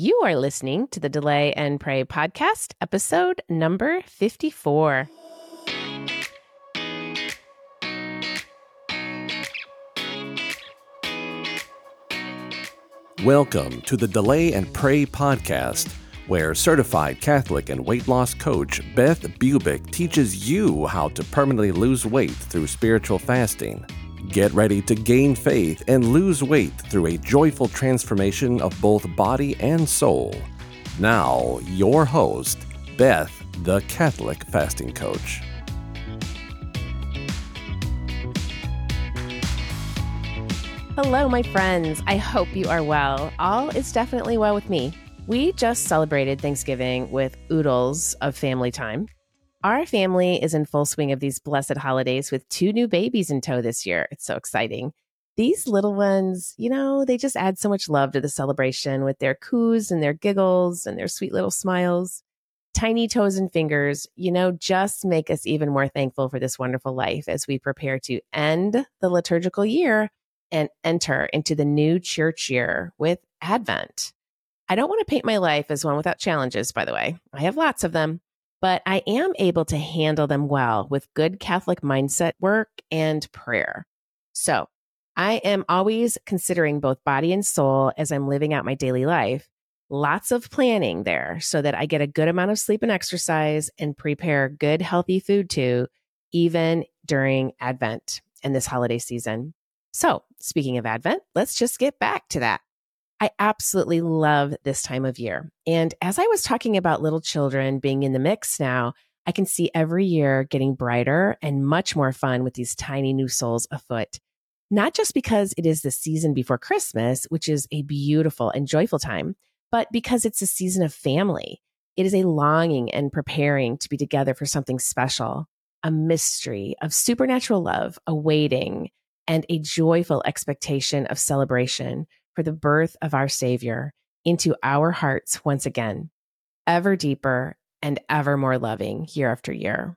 You are listening to the Delay and Pray podcast, episode number 54. Welcome to the Delay and Pray podcast, where certified Catholic and weight loss coach Beth Bubick teaches you how to permanently lose weight through spiritual fasting. Get ready to gain faith and lose weight through a joyful transformation of both body and soul. Now, your host, Beth, the Catholic fasting coach. Hello, my friends. I hope you are well. All is definitely well with me. We just celebrated Thanksgiving with oodles of family time. Our family is in full swing of these blessed holidays with two new babies in tow this year. It's so exciting. These little ones, you know, they just add so much love to the celebration with their coos and their giggles and their sweet little smiles. Tiny toes and fingers, you know, just make us even more thankful for this wonderful life as we prepare to end the liturgical year and enter into the new church year with Advent. I don't want to paint my life as one without challenges, by the way. I have lots of them, but I am able to handle them well with good Catholic mindset work and prayer. So I am always considering both body and soul as I'm living out my daily life. Lots of planning there so that I get a good amount of sleep and exercise and prepare good, healthy food too, even during Advent and this holiday season. So, speaking of Advent, let's just get back to that. I absolutely love this time of year. And as I was talking about little children being in the mix now, I can see every year getting brighter and much more fun with these tiny new souls afoot. Not just because it is the season before Christmas, which is a beautiful and joyful time, but because it's a season of family. It is a longing and preparing to be together for something special, a mystery of supernatural love awaiting and a joyful expectation of celebration for the birth of our Savior into our hearts once again, ever deeper and ever more loving year after year.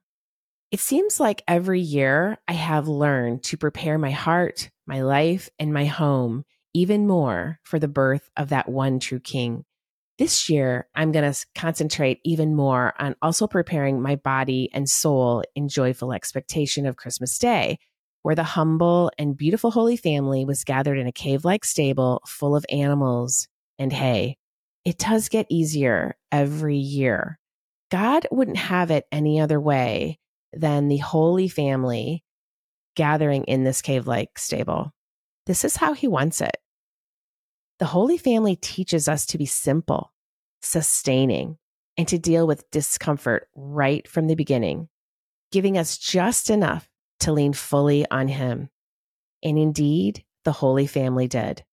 It seems like every year I have learned to prepare my heart, my life, and my home even more for the birth of that one true King. This year, I'm going to concentrate even more on also preparing my body and soul in joyful expectation of Christmas Day where the humble and beautiful Holy Family was gathered in a cave like stable full of animals and hay. It does get easier every year. God wouldn't have it any other way than the Holy Family gathering in this cave like stable. This is how He wants it. The Holy Family teaches us to be simple, sustaining, and to deal with discomfort right from the beginning, giving us just enough to lean fully on Him. And indeed, the Holy Family did.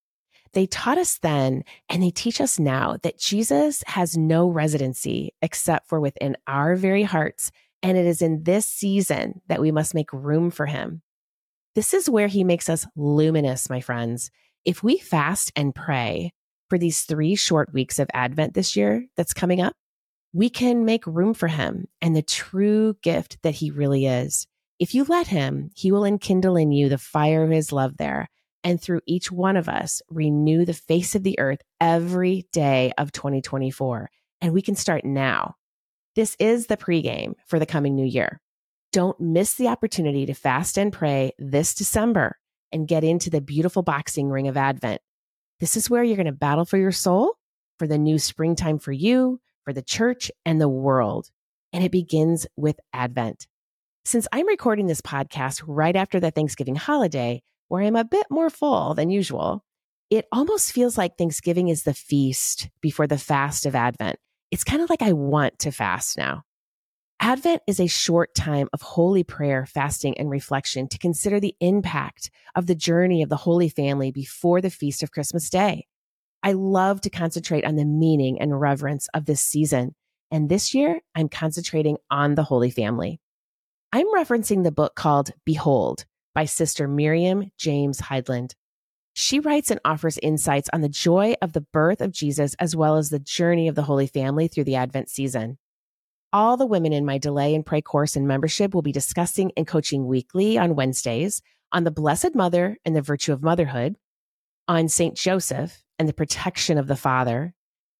They taught us then, and they teach us now, that Jesus has no residency except for within our very hearts. And it is in this season that we must make room for Him. This is where He makes us luminous, my friends. If we fast and pray for these three short weeks of Advent this year that's coming up, we can make room for Him and the true gift that He really is. If you let him, he will enkindle in you the fire of his love there. And through each one of us, renew the face of the earth every day of 2024. And we can start now. This is the pregame for the coming new year. Don't miss the opportunity to fast and pray this December and get into the beautiful boxing ring of Advent. This is where you're going to battle for your soul, for the new springtime for you, for the church, and the world. And it begins with Advent. Since I'm recording this podcast right after the Thanksgiving holiday, where I'm a bit more full than usual, it almost feels like Thanksgiving is the feast before the fast of Advent. It's kind of like I want to fast now. Advent is a short time of holy prayer, fasting, and reflection to consider the impact of the journey of the Holy Family before the feast of Christmas Day. I love to concentrate on the meaning and reverence of this season. And this year, I'm concentrating on the Holy Family. I'm referencing the book called Behold by Sister Miriam James Heidland. She writes and offers insights on the joy of the birth of Jesus as well as the journey of the Holy Family through the Advent season. All the women in my Delay and Pray course and membership will be discussing and coaching weekly on Wednesdays on the Blessed Mother and the virtue of motherhood, on St. Joseph and the protection of the Father,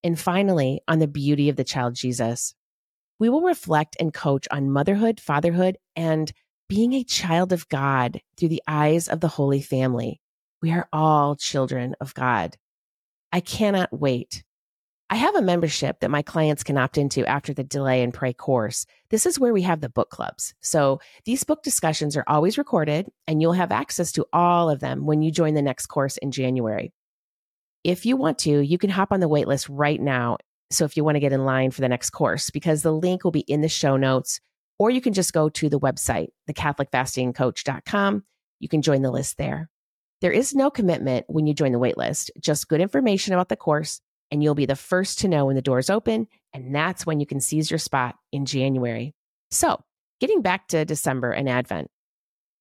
and finally, on the beauty of the child Jesus. We will reflect and coach on motherhood, fatherhood, and being a child of God through the eyes of the Holy Family. We are all children of God. I cannot wait. I have a membership that my clients can opt into after the Delay and Pray course. This is where we have the book clubs. So these book discussions are always recorded, and you'll have access to all of them when you join the next course in January. If you want to, you can hop on the waitlist right now so if you want to get in line for the next course, because the link will be in the show notes, or you can just go to the website, thecatholicfastingcoach.com. You can join the list there. There is no commitment when you join the waitlist, just good information about the course, and you'll be the first to know when the doors open. And that's when you can seize your spot in January. So, getting back to December and Advent,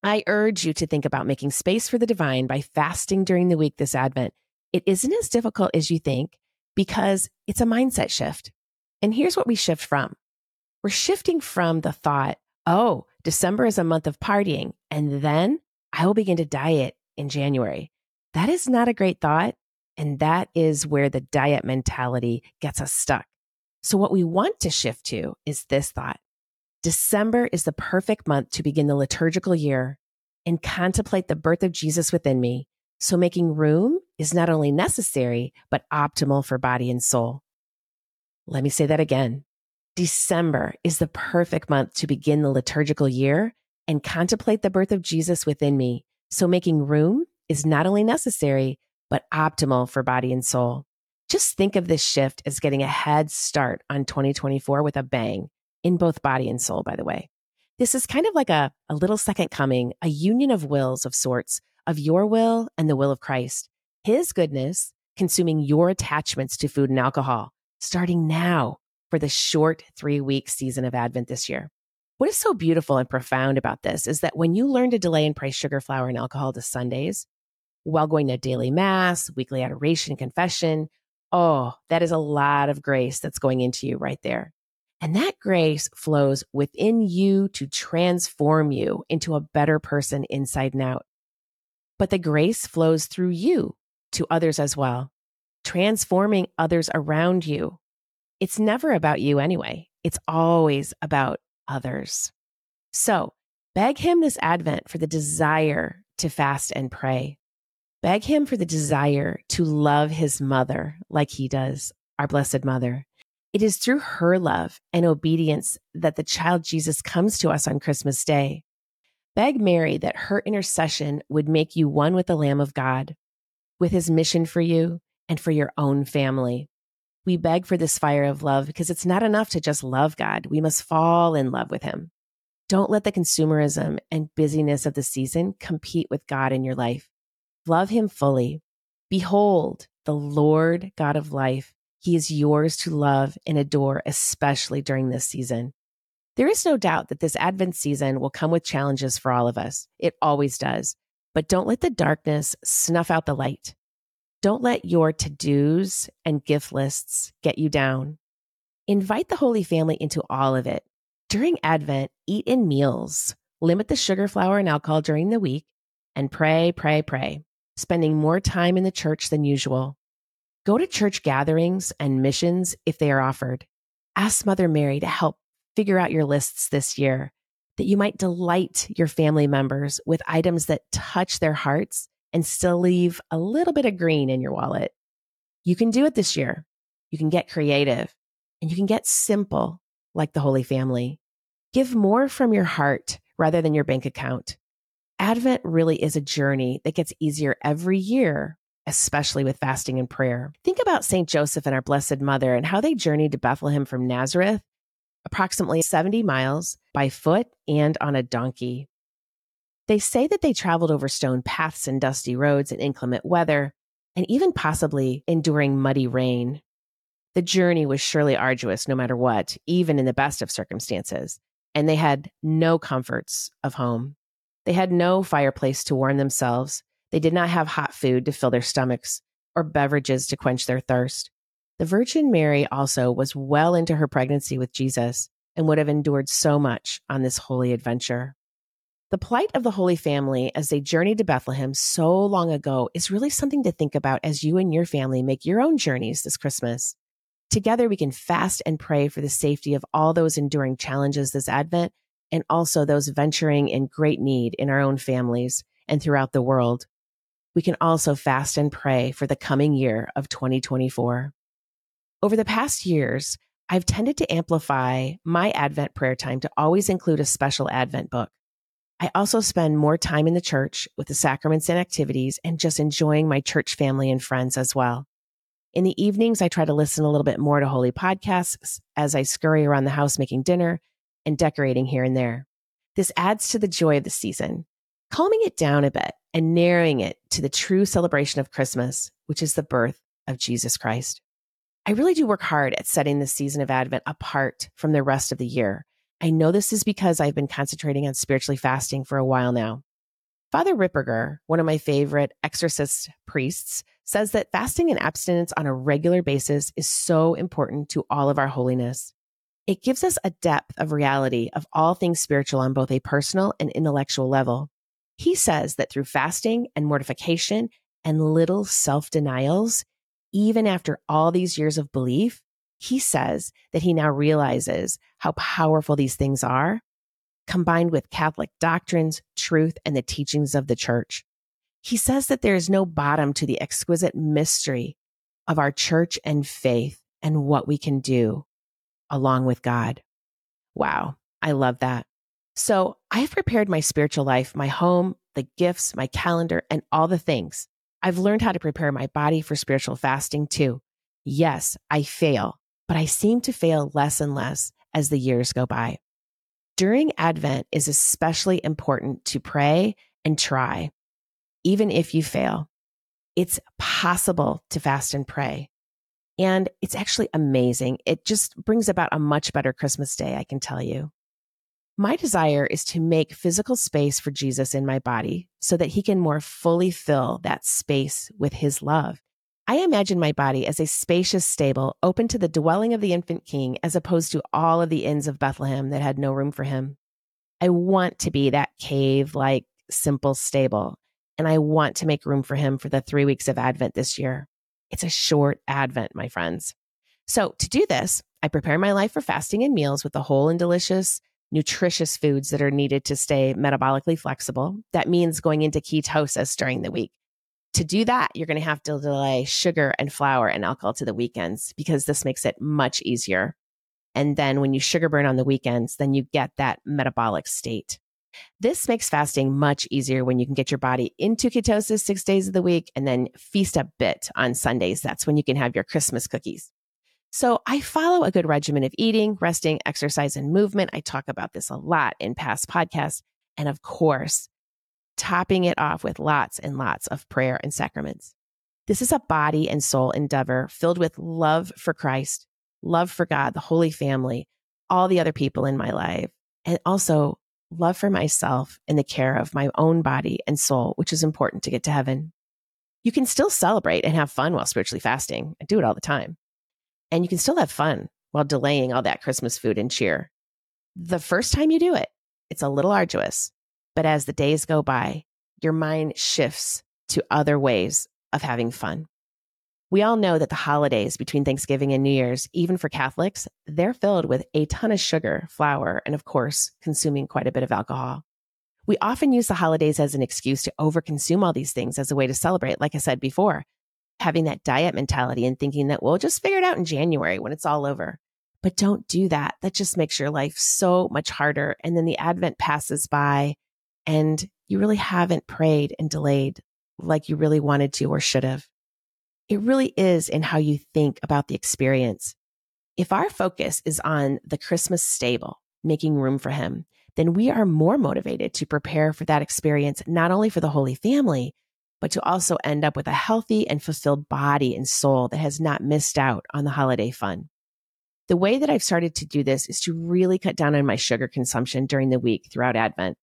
I urge you to think about making space for the divine by fasting during the week this Advent. It isn't as difficult as you think because it's a mindset shift. And here's what we shift from we're shifting from the thought, oh, December is a month of partying, and then I will begin to diet in January. That is not a great thought. And that is where the diet mentality gets us stuck. So, what we want to shift to is this thought December is the perfect month to begin the liturgical year and contemplate the birth of Jesus within me so making room is not only necessary, but optimal for body and soul. Let me say that again. December is the perfect month to begin the liturgical year and contemplate the birth of Jesus within me. So making room is not only necessary, but optimal for body and soul. Just think of this shift as getting a head start on 2024 with a bang in both body and soul, by the way. This is kind of like a, a little second coming, a union of wills of sorts of your will and the will of Christ, His goodness consuming your attachments to food and alcohol, starting now for the short three week season of Advent this year. What is so beautiful and profound about this is that when you learn to delay and pray sugar, flour, and alcohol to Sundays while going to daily mass, weekly adoration, confession, oh, that is a lot of grace that's going into you right there. And that grace flows within you to transform you into a better person inside and out but the grace flows through you to others as well, transforming others around you. It's never about you anyway, it's always about others. So, beg Him this Advent for the desire to fast and pray. Beg Him for the desire to love His mother like He does, our Blessed Mother. It is through her love and obedience that the child Jesus comes to us on Christmas Day. Beg Mary that her intercession would make you one with the Lamb of God, with his mission for you and for your own family. We beg for this fire of love because it's not enough to just love God. We must fall in love with him. Don't let the consumerism and busyness of the season compete with God in your life. Love him fully. Behold, the Lord God of life. He is yours to love and adore, especially during this season. There is no doubt that this Advent season will come with challenges for all of us. It always does. But don't let the darkness snuff out the light. Don't let your to dos and gift lists get you down. Invite the Holy Family into all of it. During Advent, eat in meals, limit the sugar, flour, and alcohol during the week, and pray, pray, pray, spending more time in the church than usual. Go to church gatherings and missions if they are offered. Ask Mother Mary to help figure out your lists this year, that you might delight your family members with items that touch their hearts and still leave a little bit of green in your wallet. You can do it this year. You can get creative and you can get simple like the Holy Family. Give more from your heart rather than your bank account. Advent really is a journey that gets easier every year, especially with fasting and prayer. Think about St. Joseph and our Blessed Mother and how they journeyed to Bethlehem from Nazareth approximately 70 miles by foot and on a donkey. They say that they traveled over stone paths and dusty roads in inclement weather, and even possibly enduring muddy rain. The journey was surely arduous no matter what, even in the best of circumstances, and they had no comforts of home. They had no fireplace to warm themselves. They did not have hot food to fill their stomachs or beverages to quench their thirst. The Virgin Mary also was well into her pregnancy with Jesus and would have endured so much on this holy adventure. The plight of the Holy Family as they journeyed to Bethlehem so long ago is really something to think about as you and your family make your own journeys this Christmas. Together, we can fast and pray for the safety of all those enduring challenges this Advent and also those venturing in great need in our own families and throughout the world. We can also fast and pray for the coming year of 2024. Over the past years, I've tended to amplify my Advent prayer time to always include a special Advent book. I also spend more time in the church with the sacraments and activities and just enjoying my church family and friends as well. In the evenings, I try to listen a little bit more to holy podcasts as I scurry around the house making dinner and decorating here and there. This adds to the joy of the season, calming it down a bit and narrowing it to the true celebration of Christmas, which is the birth of Jesus Christ. I really do work hard at setting the season of Advent apart from the rest of the year. I know this is because I've been concentrating on spiritually fasting for a while now. Father Ripperger, one of my favorite exorcist priests, says that fasting and abstinence on a regular basis is so important to all of our holiness. It gives us a depth of reality of all things spiritual on both a personal and intellectual level. He says that through fasting and mortification and little self denials, even after all these years of belief, he says that he now realizes how powerful these things are, combined with Catholic doctrines, truth, and the teachings of the church. He says that there is no bottom to the exquisite mystery of our church and faith and what we can do along with God. Wow, I love that. So I've prepared my spiritual life, my home, the gifts, my calendar, and all the things. I've learned how to prepare my body for spiritual fasting too. Yes, I fail, but I seem to fail less and less as the years go by. During Advent is especially important to pray and try, even if you fail. It's possible to fast and pray. And it's actually amazing. It just brings about a much better Christmas day, I can tell you. My desire is to make physical space for Jesus in my body so that he can more fully fill that space with his love. I imagine my body as a spacious stable open to the dwelling of the infant king as opposed to all of the inns of Bethlehem that had no room for him. I want to be that cave like simple stable, and I want to make room for him for the three weeks of Advent this year. It's a short Advent, my friends. So, to do this, I prepare my life for fasting and meals with the whole and delicious, nutritious foods that are needed to stay metabolically flexible. That means going into ketosis during the week. To do that, you're going to have to delay sugar and flour and alcohol to the weekends because this makes it much easier. And then when you sugar burn on the weekends, then you get that metabolic state. This makes fasting much easier when you can get your body into ketosis six days of the week and then feast a bit on Sundays. That's when you can have your Christmas cookies. So I follow a good regimen of eating, resting, exercise, and movement. I talk about this a lot in past podcasts. And of course, topping it off with lots and lots of prayer and sacraments. This is a body and soul endeavor filled with love for Christ, love for God, the Holy Family, all the other people in my life, and also love for myself and the care of my own body and soul, which is important to get to heaven. You can still celebrate and have fun while spiritually fasting. I do it all the time. And you can still have fun while delaying all that Christmas food and cheer. The first time you do it, it's a little arduous, but as the days go by, your mind shifts to other ways of having fun. We all know that the holidays between Thanksgiving and New Year's, even for Catholics, they're filled with a ton of sugar, flour, and of course, consuming quite a bit of alcohol. We often use the holidays as an excuse to overconsume all these things as a way to celebrate, like I said before, having that diet mentality and thinking that we'll just figure it out in January when it's all over. But don't do that. That just makes your life so much harder. And then the Advent passes by and you really haven't prayed and delayed like you really wanted to or should have. It really is in how you think about the experience. If our focus is on the Christmas stable, making room for him, then we are more motivated to prepare for that experience, not only for the Holy Family, but to also end up with a healthy and fulfilled body and soul that has not missed out on the holiday fun. The way that I've started to do this is to really cut down on my sugar consumption during the week throughout Advent.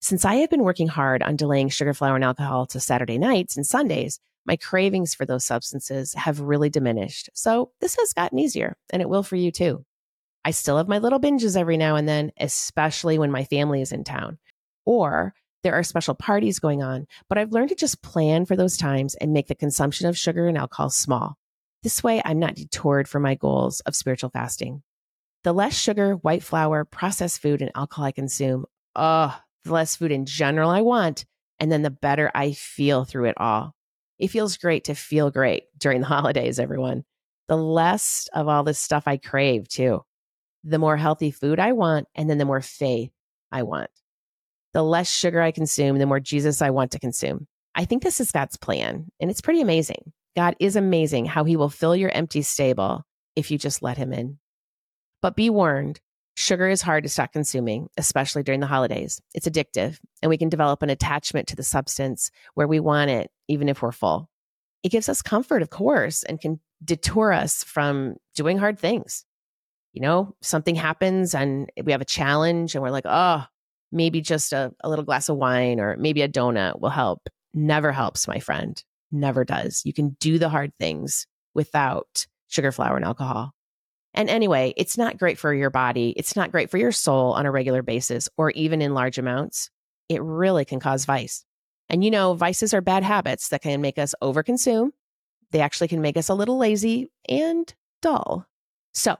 Since I have been working hard on delaying sugar, flour, and alcohol to Saturday nights and Sundays, my cravings for those substances have really diminished. So this has gotten easier and it will for you too. I still have my little binges every now and then, especially when my family is in town or there are special parties going on, but I've learned to just plan for those times and make the consumption of sugar and alcohol small. This way, I'm not detoured from my goals of spiritual fasting. The less sugar, white flour, processed food, and alcohol I consume, oh, the less food in general I want, and then the better I feel through it all. It feels great to feel great during the holidays, everyone. The less of all this stuff I crave, too. The more healthy food I want, and then the more faith I want. The less sugar I consume, the more Jesus I want to consume. I think this is God's plan, and it's pretty amazing. God is amazing how he will fill your empty stable if you just let him in. But be warned, sugar is hard to stop consuming, especially during the holidays. It's addictive, and we can develop an attachment to the substance where we want it, even if we're full. It gives us comfort, of course, and can detour us from doing hard things. You know, something happens and we have a challenge, and we're like, oh, maybe just a, a little glass of wine or maybe a donut will help. Never helps, my friend. Never does. You can do the hard things without sugar, flour, and alcohol. And anyway, it's not great for your body. It's not great for your soul on a regular basis or even in large amounts. It really can cause vice. And you know, vices are bad habits that can make us overconsume. They actually can make us a little lazy and dull. So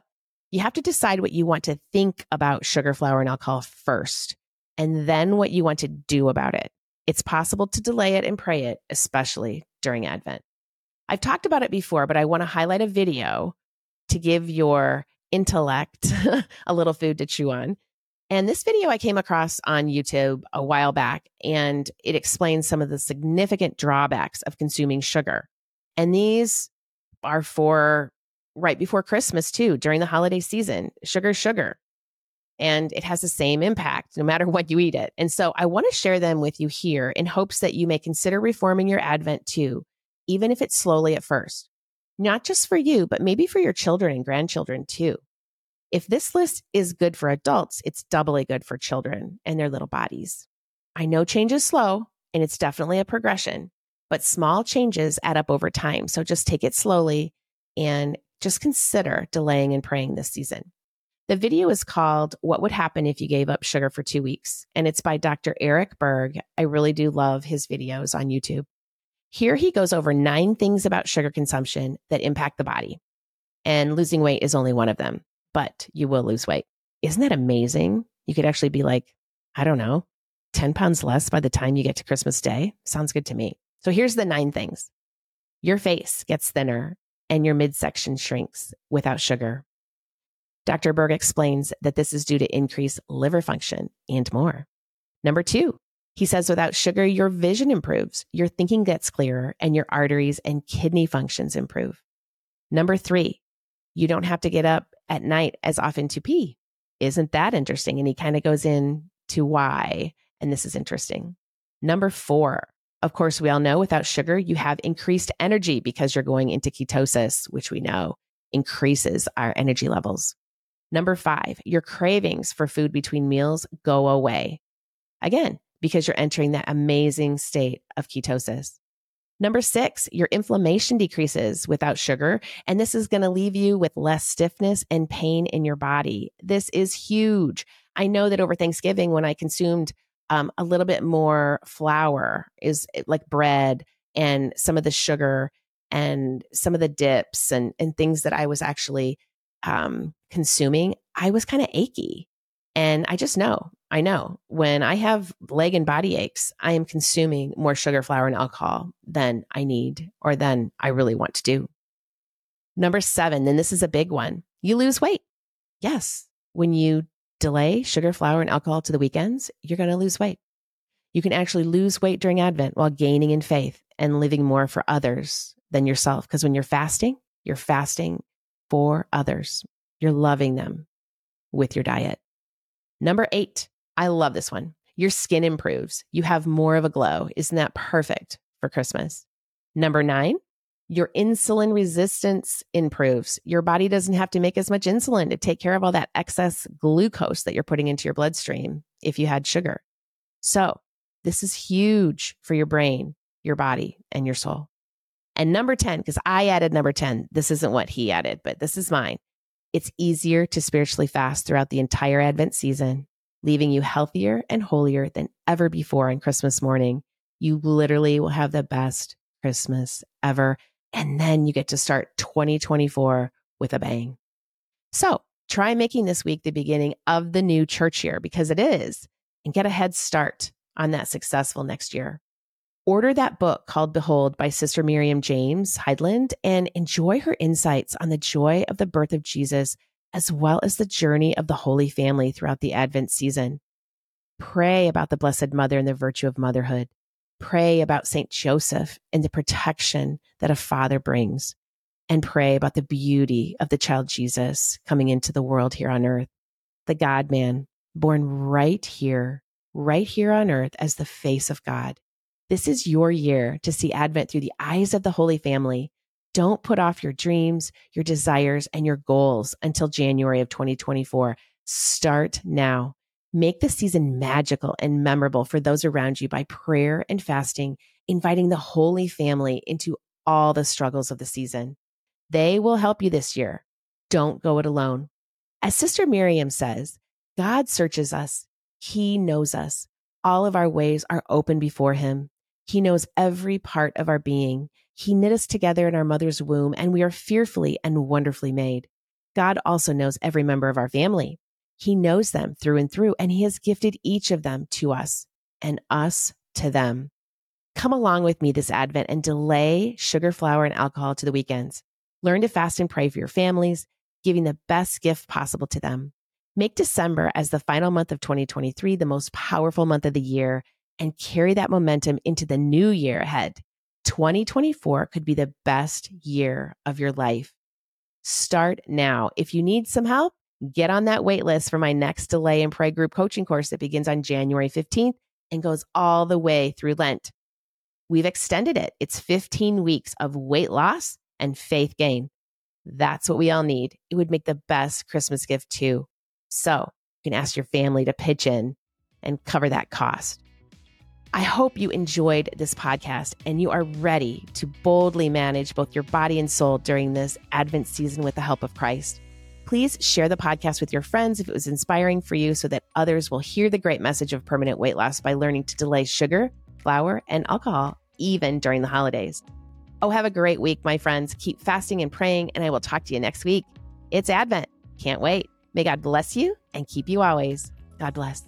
you have to decide what you want to think about sugar, flour, and alcohol first, and then what you want to do about it. It's possible to delay it and pray it, especially during Advent. I've talked about it before, but I want to highlight a video to give your intellect a little food to chew on. And this video I came across on YouTube a while back, and it explains some of the significant drawbacks of consuming sugar. And these are for right before Christmas, too, during the holiday season. Sugar, sugar. And it has the same impact no matter what you eat it. And so I want to share them with you here in hopes that you may consider reforming your Advent too, even if it's slowly at first not just for you, but maybe for your children and grandchildren too. If this list is good for adults, it's doubly good for children and their little bodies. I know change is slow and it's definitely a progression, but small changes add up over time. So just take it slowly and just consider delaying and praying this season. The video is called What Would Happen If You Gave Up Sugar for Two Weeks, and it's by Dr. Eric Berg. I really do love his videos on YouTube. Here he goes over nine things about sugar consumption that impact the body. And losing weight is only one of them, but you will lose weight. Isn't that amazing? You could actually be like, I don't know, 10 pounds less by the time you get to Christmas Day. Sounds good to me. So here's the nine things your face gets thinner and your midsection shrinks without sugar. Dr. Berg explains that this is due to increased liver function and more. Number two, he says without sugar, your vision improves, your thinking gets clearer, and your arteries and kidney functions improve. Number three, you don't have to get up at night as often to pee. Isn't that interesting? And he kind of goes in to why. And this is interesting. Number four, of course, we all know without sugar, you have increased energy because you're going into ketosis, which we know increases our energy levels. Number five, your cravings for food between meals go away. Again, because you're entering that amazing state of ketosis. Number six, your inflammation decreases without sugar. And this is going to leave you with less stiffness and pain in your body. This is huge. I know that over Thanksgiving, when I consumed um, a little bit more flour, is like bread and some of the sugar and some of the dips and, and things that I was actually um, consuming, I was kind of achy. And I just know, I know when I have leg and body aches, I am consuming more sugar, flour, and alcohol than I need or than I really want to do. Number seven, and this is a big one you lose weight. Yes, when you delay sugar, flour, and alcohol to the weekends, you're going to lose weight. You can actually lose weight during Advent while gaining in faith and living more for others than yourself. Because when you're fasting, you're fasting for others, you're loving them with your diet. Number eight, I love this one. Your skin improves. You have more of a glow. Isn't that perfect for Christmas? Number nine, your insulin resistance improves. Your body doesn't have to make as much insulin to take care of all that excess glucose that you're putting into your bloodstream if you had sugar. So, this is huge for your brain, your body, and your soul. And number 10, because I added number 10, this isn't what he added, but this is mine. It's easier to spiritually fast throughout the entire Advent season, leaving you healthier and holier than ever before on Christmas morning. You literally will have the best Christmas ever. And then you get to start 2024 with a bang. So try making this week the beginning of the new church year because it is, and get a head start on that successful next year. Order that book called Behold by Sister Miriam James Heidland and enjoy her insights on the joy of the birth of Jesus, as well as the journey of the Holy Family throughout the Advent season. Pray about the Blessed Mother and the virtue of motherhood. Pray about St. Joseph and the protection that a father brings. And pray about the beauty of the child Jesus coming into the world here on earth, the God man born right here, right here on earth as the face of God. This is your year to see Advent through the eyes of the Holy Family. Don't put off your dreams, your desires, and your goals until January of 2024. Start now. Make the season magical and memorable for those around you by prayer and fasting, inviting the Holy Family into all the struggles of the season. They will help you this year. Don't go it alone. As Sister Miriam says, God searches us. He knows us. All of our ways are open before him. He knows every part of our being. He knit us together in our mother's womb, and we are fearfully and wonderfully made. God also knows every member of our family. He knows them through and through, and He has gifted each of them to us and us to them. Come along with me this Advent and delay sugar, flour, and alcohol to the weekends. Learn to fast and pray for your families, giving the best gift possible to them. Make December as the final month of 2023 the most powerful month of the year and carry that momentum into the new year ahead. 2024 could be the best year of your life. Start now. If you need some help, get on that wait list for my next Delay and Pray group coaching course that begins on January 15th and goes all the way through Lent. We've extended it. It's 15 weeks of weight loss and faith gain. That's what we all need. It would make the best Christmas gift too. So you can ask your family to pitch in and cover that cost. I hope you enjoyed this podcast and you are ready to boldly manage both your body and soul during this Advent season with the help of Christ. Please share the podcast with your friends if it was inspiring for you so that others will hear the great message of permanent weight loss by learning to delay sugar, flour, and alcohol even during the holidays. Oh, have a great week, my friends. Keep fasting and praying, and I will talk to you next week. It's Advent. Can't wait. May God bless you and keep you always. God bless.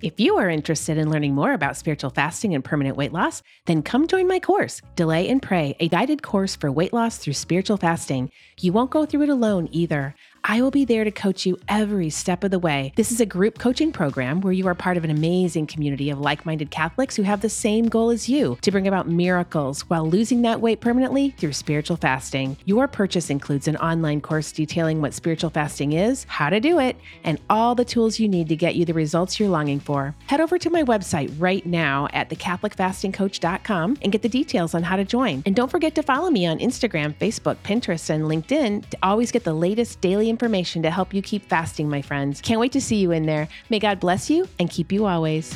If you are interested in learning more about spiritual fasting and permanent weight loss, then come join my course, Delay and Pray, a guided course for weight loss through spiritual fasting. You won't go through it alone either. I will be there to coach you every step of the way. This is a group coaching program where you are part of an amazing community of like minded Catholics who have the same goal as you to bring about miracles while losing that weight permanently through spiritual fasting. Your purchase includes an online course detailing what spiritual fasting is, how to do it, and all the tools you need to get you the results you're longing for. Head over to my website right now at thecatholicfastingcoach.com and get the details on how to join. And don't forget to follow me on Instagram, Facebook, Pinterest, and LinkedIn to always get the latest daily information to help you keep fasting, my friends. Can't wait to see you in there. May God bless you and keep you always.